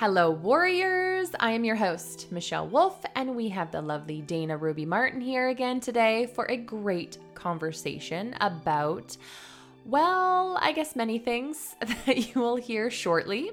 Hello, warriors. I am your host, Michelle Wolf, and we have the lovely Dana Ruby Martin here again today for a great conversation about, well, I guess many things that you will hear shortly.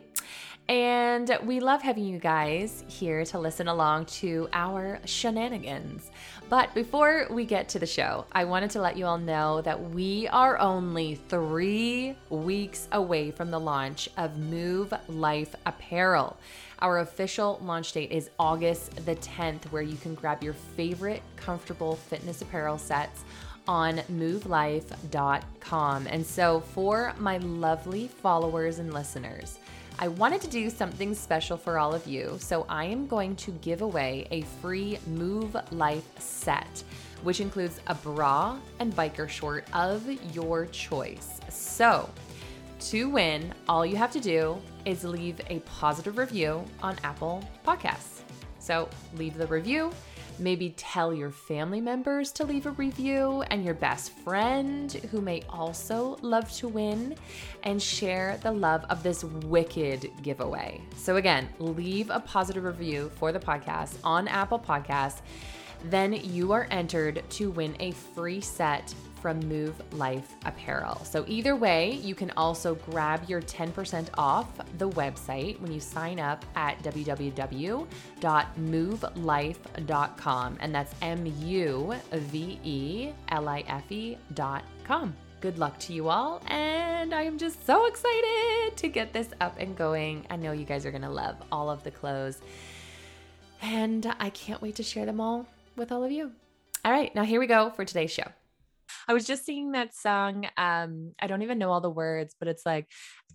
And we love having you guys here to listen along to our shenanigans. But before we get to the show, I wanted to let you all know that we are only three weeks away from the launch of Move Life Apparel. Our official launch date is August the 10th, where you can grab your favorite comfortable fitness apparel sets on muvelife.com. And so, for my lovely followers and listeners, I wanted to do something special for all of you, so I am going to give away a free Move Life set, which includes a bra and biker short of your choice. So, to win, all you have to do is leave a positive review on Apple Podcasts. So, leave the review Maybe tell your family members to leave a review and your best friend who may also love to win and share the love of this wicked giveaway. So, again, leave a positive review for the podcast on Apple Podcasts. Then you are entered to win a free set from Move Life Apparel. So, either way, you can also grab your 10% off the website when you sign up at www.muvelife.com. And that's M U V E L I F E.com. Good luck to you all. And I am just so excited to get this up and going. I know you guys are going to love all of the clothes. And I can't wait to share them all with all of you. All right, now here we go for today's show. I was just singing that song. Um, I don't even know all the words, but it's like,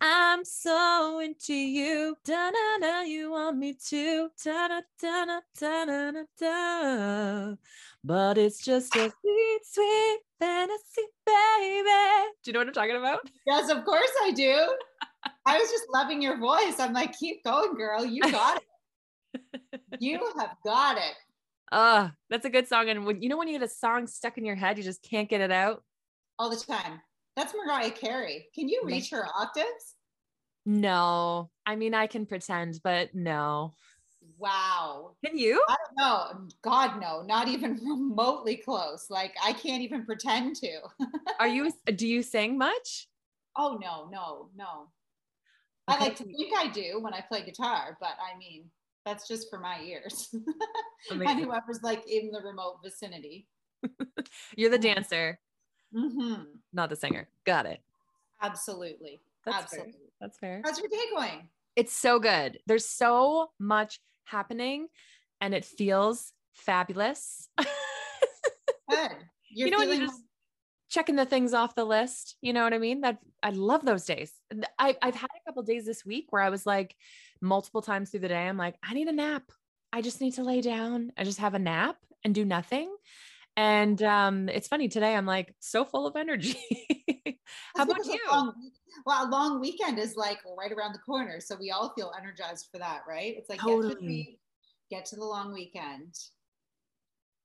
I'm so into you. Da na na, you want me to. Da da da da da da da. But it's just a sweet, sweet fantasy, baby. Do you know what I'm talking about? Yes, of course I do. I was just loving your voice. I'm like, keep going, girl. You got it. you have got it. Oh, that's a good song. And when you know when you get a song stuck in your head, you just can't get it out. All the time. That's Mariah Carey. Can you reach her octaves? No. I mean, I can pretend, but no. Wow. Can you? I don't know. God, no, not even remotely close. Like I can't even pretend to. Are you, do you sing much? Oh, no, no, no. Okay. I like to think I do when I play guitar, but I mean, that's just for my ears. and whoever's like in the remote vicinity. You're the dancer, mm-hmm. not the singer. Got it. Absolutely. That's Absolutely. Fair. That's fair. How's your day going? It's so good. There's so much happening and it feels fabulous. good. You're you know, feeling- just checking the things off the list. You know what I mean? That I love those days. I, I've had a couple days this week where I was like, multiple times through the day, I'm like, I need a nap. I just need to lay down. I just have a nap and do nothing. And um, it's funny today. I'm like so full of energy. How about you? Long, well, a long weekend is like right around the corner, so we all feel energized for that, right? It's like totally. get, to the, get to the long weekend.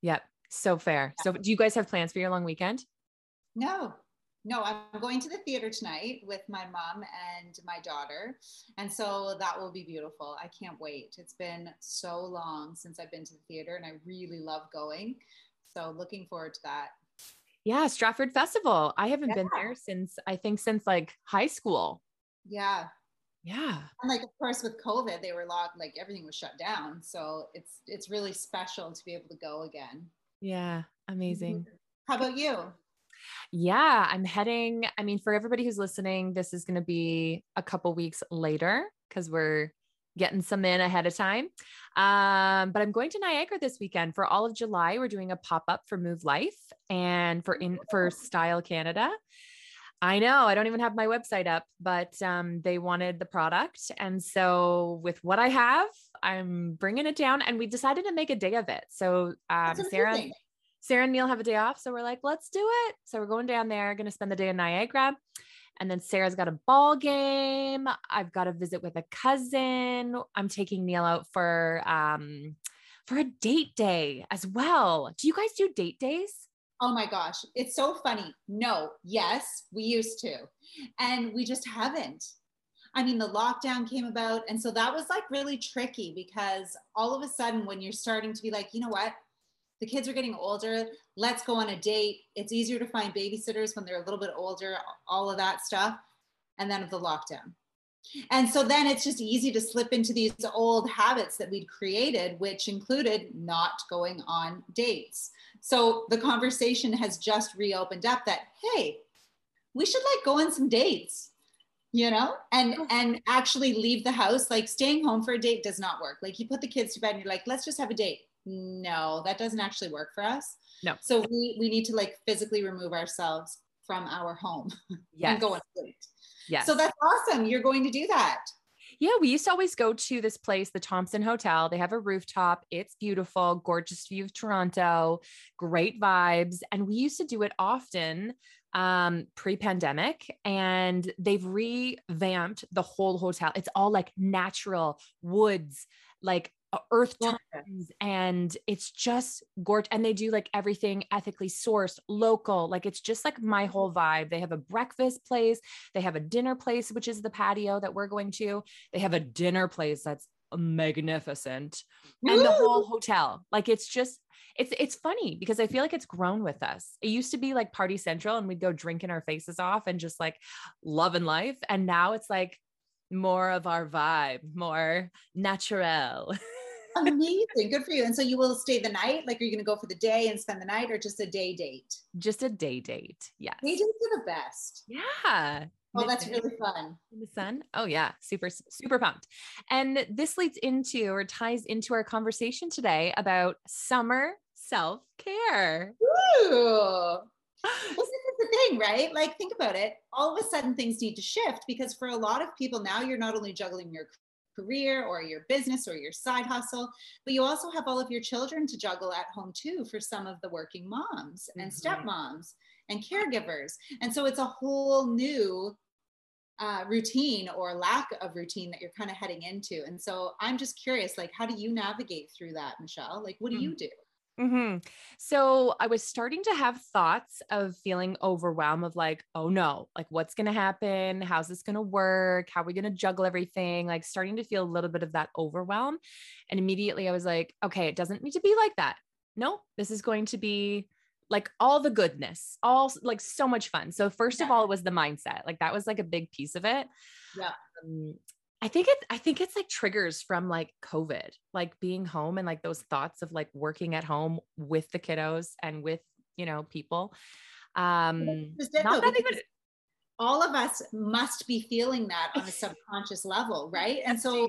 Yep, so fair. Yeah. So, do you guys have plans for your long weekend? No, no, I'm going to the theater tonight with my mom and my daughter. And so that will be beautiful. I can't wait. It's been so long since I've been to the theater and I really love going. So looking forward to that. Yeah, Stratford Festival. I haven't yeah. been there since I think since like high school. Yeah. Yeah. And like of course with COVID, they were locked, like everything was shut down. So it's it's really special to be able to go again. Yeah, amazing. How about you? Yeah, I'm heading. I mean, for everybody who's listening, this is going to be a couple weeks later because we're getting some in ahead of time. Um, but I'm going to Niagara this weekend for all of July. We're doing a pop up for Move Life and for in for Style Canada. I know I don't even have my website up, but um, they wanted the product, and so with what I have, I'm bringing it down. And we decided to make a day of it. So um, Sarah, Sarah and Neil have a day off. So we're like, let's do it. So we're going down there, going to spend the day in Niagara. And then Sarah's got a ball game. I've got a visit with a cousin. I'm taking Neil out for um for a date day as well. Do you guys do date days? Oh my gosh, it's so funny. No, yes, we used to. And we just haven't. I mean, the lockdown came about. And so that was like really tricky because all of a sudden, when you're starting to be like, you know what? The kids are getting older. Let's go on a date. It's easier to find babysitters when they're a little bit older, all of that stuff. And then of the lockdown. And so then it's just easy to slip into these old habits that we'd created, which included not going on dates. So the conversation has just reopened up that, hey, we should like go on some dates you know and and actually leave the house like staying home for a date does not work like you put the kids to bed and you're like let's just have a date no that doesn't actually work for us no so we we need to like physically remove ourselves from our home yes. and go on a date yeah so that's awesome you're going to do that yeah, we used to always go to this place, the Thompson Hotel. They have a rooftop. It's beautiful, gorgeous view of Toronto, great vibes. And we used to do it often um, pre-pandemic and they've revamped the whole hotel. It's all like natural woods, like Uh, earth tones and it's just gorgeous and they do like everything ethically sourced local like it's just like my whole vibe they have a breakfast place they have a dinner place which is the patio that we're going to they have a dinner place that's magnificent and the whole hotel like it's just it's it's funny because I feel like it's grown with us. It used to be like party central and we'd go drinking our faces off and just like loving life. And now it's like more of our vibe, more natural. Amazing. Good for you. And so you will stay the night? Like, are you going to go for the day and spend the night or just a day date? Just a day date. Yes. Day dates are the best. Yeah. Oh, that's really fun. In the sun. Oh yeah, super super pumped. And this leads into or ties into our conversation today about summer self care. Ooh. Well, this is the thing, right? Like, think about it. All of a sudden, things need to shift because for a lot of people now, you're not only juggling your career or your business or your side hustle, but you also have all of your children to juggle at home too for some of the working moms and mm-hmm. stepmoms and caregivers. And so it's a whole new uh, routine or lack of routine that you're kind of heading into. And so I'm just curious, like, how do you navigate through that, Michelle? Like, what do mm-hmm. you do? Mm-hmm. So I was starting to have thoughts of feeling overwhelmed of like, oh no, like what's going to happen? How's this going to work? How are we going to juggle everything? Like starting to feel a little bit of that overwhelm. And immediately I was like, okay, it doesn't need to be like that. No, this is going to be like all the goodness, all like so much fun. So first yeah. of all, it was the mindset. Like that was like a big piece of it. Yeah. Um, I think it I think it's like triggers from like COVID, like being home and like those thoughts of like working at home with the kiddos and with, you know, people. Um not that even all of us must be feeling that on a subconscious level, right? And so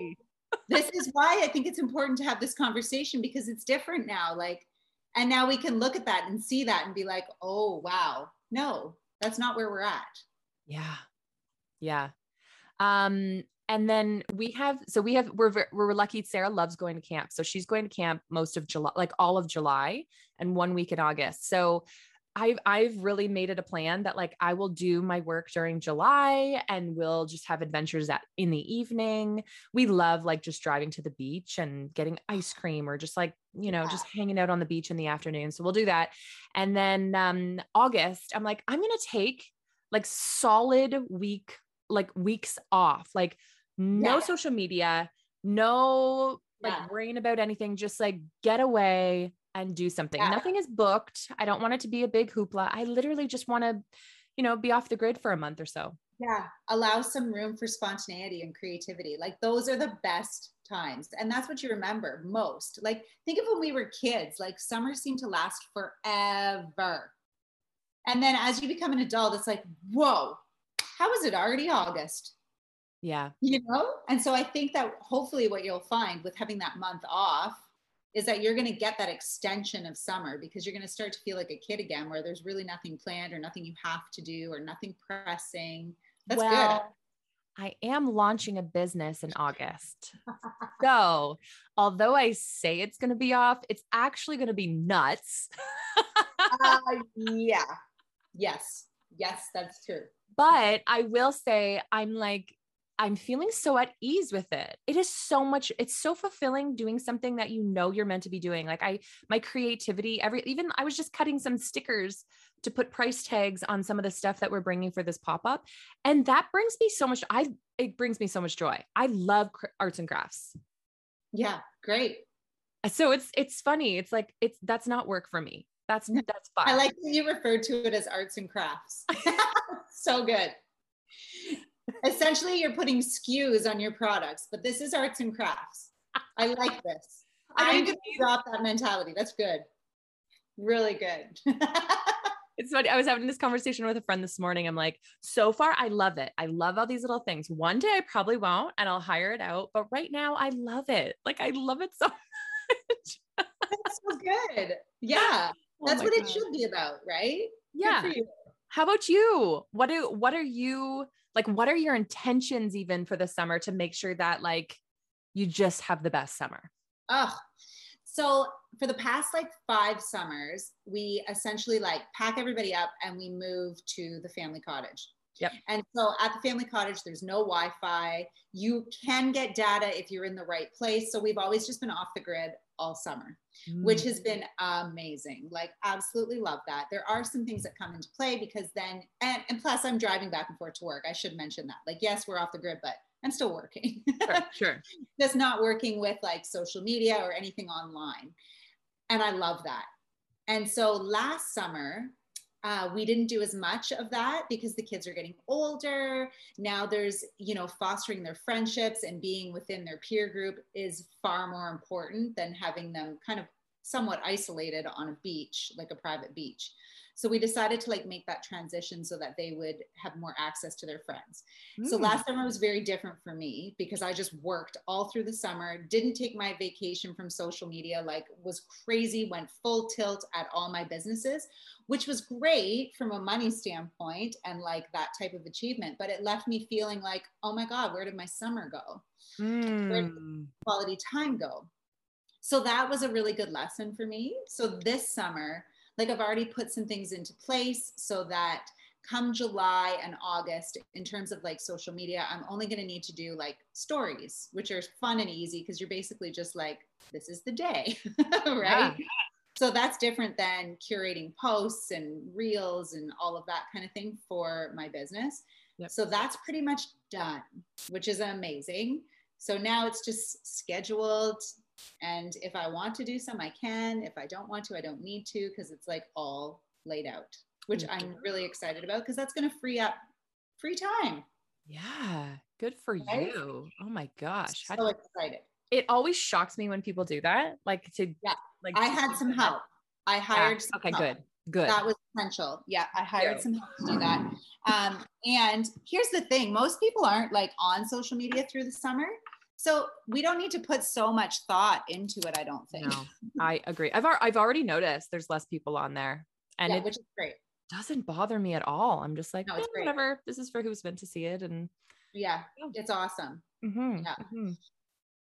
this is why I think it's important to have this conversation because it's different now. Like, and now we can look at that and see that and be like, oh, wow, no, that's not where we're at. Yeah. Yeah. Um, and then we have so we have we're we're lucky sarah loves going to camp so she's going to camp most of july like all of july and one week in august so I've I've really made it a plan that like I will do my work during July and we'll just have adventures at in the evening. We love like just driving to the beach and getting ice cream or just like, you know, yeah. just hanging out on the beach in the afternoon. So we'll do that. And then um August, I'm like I'm going to take like solid week like weeks off. Like no yeah. social media, no like yeah. worrying about anything, just like get away and do something. Yeah. Nothing is booked. I don't want it to be a big hoopla. I literally just want to, you know, be off the grid for a month or so. Yeah. Allow some room for spontaneity and creativity. Like those are the best times. And that's what you remember most. Like think of when we were kids, like summer seemed to last forever. And then as you become an adult, it's like, whoa, how is it already August? Yeah. You know? And so I think that hopefully what you'll find with having that month off is that you're going to get that extension of summer because you're going to start to feel like a kid again where there's really nothing planned or nothing you have to do or nothing pressing. That's well, good. I am launching a business in August. so, although I say it's going to be off, it's actually going to be nuts. uh, yeah. Yes. Yes, that's true. But I will say I'm like I'm feeling so at ease with it. It is so much, it's so fulfilling doing something that you know you're meant to be doing. Like I, my creativity, every, even I was just cutting some stickers to put price tags on some of the stuff that we're bringing for this pop up. And that brings me so much, I, it brings me so much joy. I love arts and crafts. Yeah. Great. Uh, so it's, it's funny. It's like, it's, that's not work for me. That's, that's fine. I like that you referred to it as arts and crafts. so good. Essentially, you're putting SKUs on your products, but this is arts and crafts. I like this. I'm going to drop that mentality. That's good. Really good. it's funny. I was having this conversation with a friend this morning. I'm like, so far, I love it. I love all these little things. One day I probably won't and I'll hire it out. But right now, I love it. Like, I love it so much. That's so good. Yeah. Oh That's what God. it should be about, right? Yeah. How about you? What do what are you like what are your intentions even for the summer to make sure that like you just have the best summer? Oh. So for the past like 5 summers, we essentially like pack everybody up and we move to the family cottage. Yep. And so at the family cottage, there's no Wi Fi. You can get data if you're in the right place. So we've always just been off the grid all summer, mm. which has been amazing. Like, absolutely love that. There are some things that come into play because then, and, and plus, I'm driving back and forth to work. I should mention that. Like, yes, we're off the grid, but I'm still working. Sure. sure. Just not working with like social media or anything online. And I love that. And so last summer, uh, we didn't do as much of that because the kids are getting older. Now there's, you know, fostering their friendships and being within their peer group is far more important than having them kind of somewhat isolated on a beach, like a private beach. So we decided to like make that transition so that they would have more access to their friends. Mm. So last summer was very different for me because I just worked all through the summer, didn't take my vacation from social media, like was crazy, went full tilt at all my businesses, which was great from a money standpoint and like that type of achievement. But it left me feeling like, oh my God, where did my summer go? Mm. Where did hmm. quality time go? So that was a really good lesson for me. So this summer, like I've already put some things into place so that come July and August, in terms of like social media, I'm only going to need to do like stories, which are fun and easy because you're basically just like, this is the day, right? Yeah. So that's different than curating posts and reels and all of that kind of thing for my business. Yep. So that's pretty much done, which is amazing. So now it's just scheduled, and if I want to do some, I can. If I don't want to, I don't need to because it's like all laid out, which I'm really excited about because that's going to free up free time. Yeah, good for right? you. Oh my gosh. How so do, excited. It always shocks me when people do that. Like to yeah. Like I had some help. I hired. Yeah. Okay, help. good. Good. That was essential. Yeah, I hired some help to do that. Um, and here's the thing: most people aren't like on social media through the summer. So we don't need to put so much thought into it. I don't think. No, I agree. I've I've already noticed there's less people on there, and yeah, it which is great. Doesn't bother me at all. I'm just like, no, eh, whatever. This is for who's meant to see it, and yeah, it's awesome. Mm-hmm. Yeah. Mm-hmm.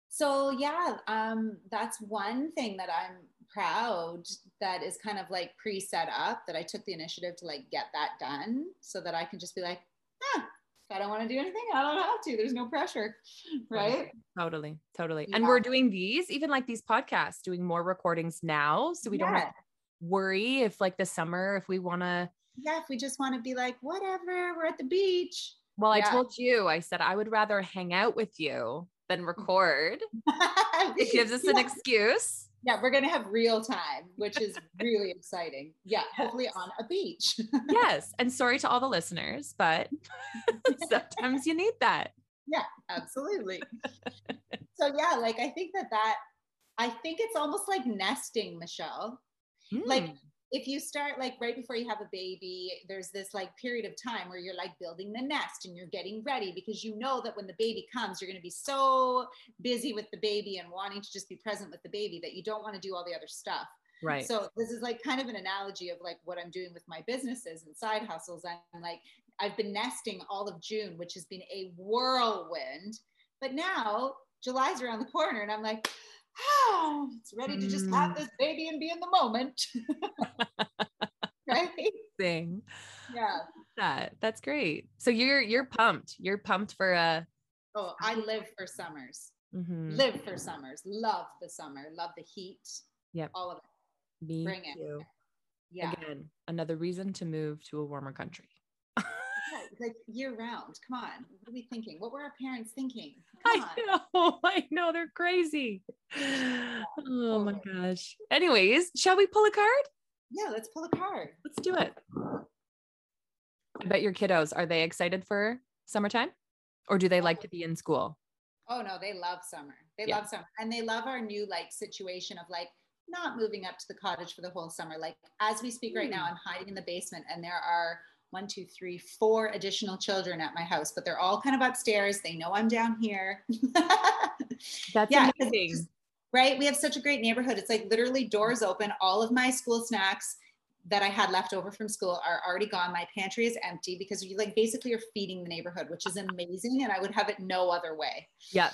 So yeah, um, that's one thing that I'm proud that is kind of like pre-set up that I took the initiative to like get that done so that I can just be like, ah, I don't want to do anything, I don't have to. There's no pressure. Right. Totally. Totally. Yeah. And we're doing these, even like these podcasts, doing more recordings now. So we yeah. don't worry if like the summer, if we want to. Yeah. If we just want to be like, whatever, we're at the beach. Well, yeah. I told you, I said, I would rather hang out with you than record. it gives us an excuse yeah, we're gonna have real time, which is really exciting. Yeah, hopefully on a beach. yes, and sorry to all the listeners, but sometimes you need that. Yeah, absolutely. so yeah, like I think that that I think it's almost like nesting, Michelle. Mm. Like hmm if you start like right before you have a baby, there's this like period of time where you're like building the nest and you're getting ready because you know that when the baby comes, you're going to be so busy with the baby and wanting to just be present with the baby that you don't want to do all the other stuff. Right. So this is like kind of an analogy of like what I'm doing with my businesses and side hustles. I'm like, I've been nesting all of June, which has been a whirlwind. But now July's around the corner and I'm like, oh, it's ready to just have mm. this baby and be in the moment. right? Thing. Yeah. That that's great. So you're you're pumped. You're pumped for a Oh, I live for summers. Mhm. Live for summers. Love the summer. Love the heat. Yep. All of it. Me Bring it. too. Yeah. Again, another reason to move to a warmer country. Yeah, Like year round. Come on. What are we thinking? What were our parents thinking? Come I on. know, I know, they're crazy. Oh my gosh. Anyways, shall we pull a card? Yeah, let's pull a card. Let's do it. I bet your kiddos are they excited for summertime, or do they like to be in school? Oh no, they love summer. They Yeah. love summer. And they love our new like situation of like not moving up to the cottage for the whole summer. Like as we speak right now, Hmm. I'm hiding in the basement and there are one, two, three, four additional children at my house, but they're all kind of upstairs. They know I'm down here. That's Yeah, amazing. right? We have such a great neighborhood. It's like literally doors open. All of my school snacks that I had left over from school are already gone. My pantry is empty because you like basically are feeding the neighborhood, which is amazing. And I would have it no other way. Yeah.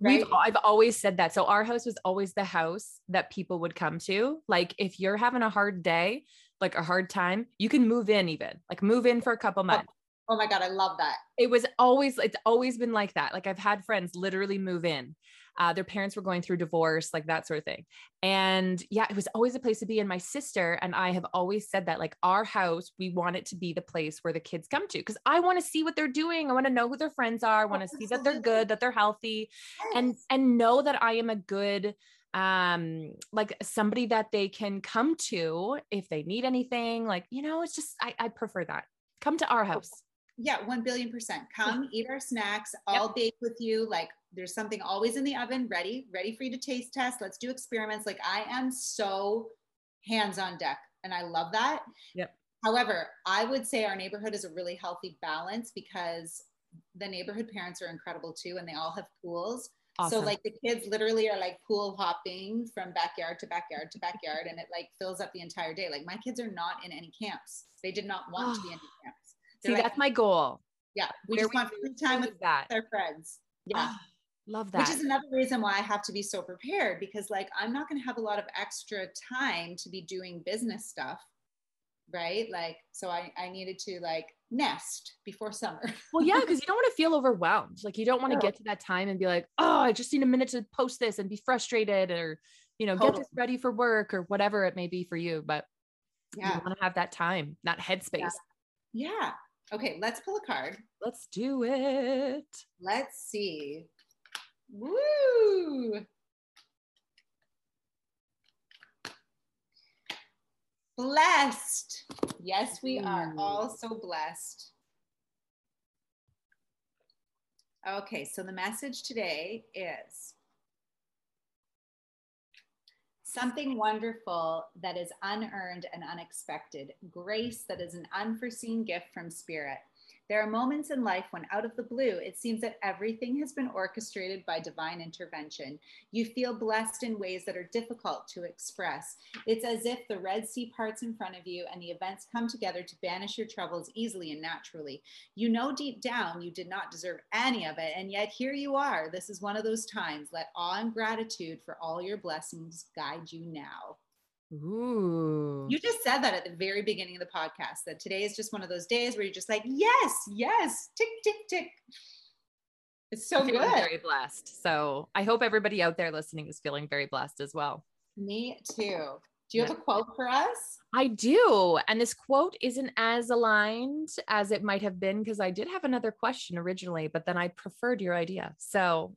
We've I've always said that. So our house was always the house that people would come to. Like if you're having a hard day, like a hard time, you can move in even. Like move in for a couple months. Oh my God, I love that. It was always it's always been like that. Like I've had friends literally move in. Uh, their parents were going through divorce, like that sort of thing. And yeah, it was always a place to be. And my sister and I have always said that, like our house, we want it to be the place where the kids come to because I want to see what they're doing. I want to know who their friends are. I want to see that they're good, that they're healthy and and know that I am a good um like somebody that they can come to if they need anything like you know it's just I, I prefer that come to our house yeah, 1 billion percent. Come eat our snacks. I'll bake with you. Like there's something always in the oven ready, ready for you to taste test. Let's do experiments. Like I am so hands on deck and I love that. Yep. However, I would say our neighborhood is a really healthy balance because the neighborhood parents are incredible too and they all have pools. Awesome So like the kids literally are like pool hopping from backyard to backyard to backyard and it like fills up the entire day. Like my kids are not in any camps. They did not want to be in any camps. see They're like, that's my goal yeah, we just want free time with that their friends. Yeah. Ah, love that Which is another reason why I have to be so prepared because like I'm not going to have a lot of extra time to be doing business stuff. Right. Like, so I, I needed to like nest before summer. well yeah because you don't want to feel overwhelmed like you don't want to No. get to that time and be like oh i just need a minute to post this and be frustrated or you know get this ready for work or whatever it may be for you but Yeah. you want to have that time that headspace Yeah. Okay. Let's pull a card. let's do it Let's see. Woo! Blessed. Yes, we are mm. all so blessed. Okay, so the message today is something wonderful that is unearned and unexpected, grace that is an unforeseen gift from Spirit. There are moments in life when, out of the blue, it seems that everything has been orchestrated by divine intervention. You feel blessed in ways that are difficult to express. It's as if the Red Sea parts in front of you and the events come together to banish your troubles easily and naturally. You know deep down you did not deserve any of it, and yet here you are. This is one of those times. Let awe and gratitude for all your blessings guide you now. Ooh. You just said that at the very beginning of the podcast that today is just one of those days where you're just like, yes, yes, tick, tick, tick. It's so good. very blessed. So I hope everybody out there listening is feeling very blessed as well. Me too. Do you have a quote for us? I do. And this quote isn't as aligned as it might have been because I did have another question originally, but then I preferred your idea. So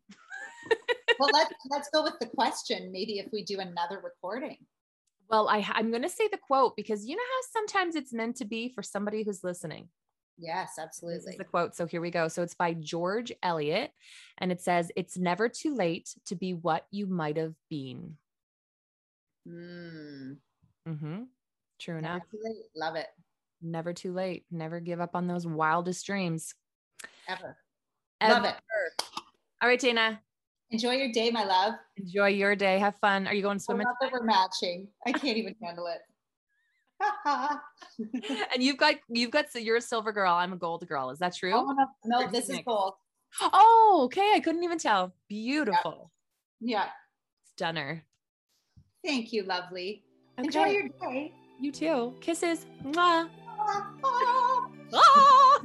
Well, let's let's go with the question. Maybe if we do another recording. Well, I I'm gonna say the quote because you know how sometimes it's meant to be for somebody who's listening. Yes, absolutely. the quote. So here we go. So it's by George Eliot, and it says, It's never too late to be what you might have been. Mm, hmm True never enough. Love it. Never too late. Never give up on those wildest dreams. Ever. Love it. All right, Dana. Enjoy your day, my love. Enjoy your day. Have fun. Are you going I swimming? love that we're matching. I can't even handle it. and you've got you've got so you're a silver girl. I'm a gold girl. Is that true? Oh, no, no, this is gold. Oh, okay. I couldn't even tell. Beautiful. Yeah. Stunner. Thank you, lovely. Okay. Enjoy your day. You too. Kisses. Mwah. Ah, ah. Ah!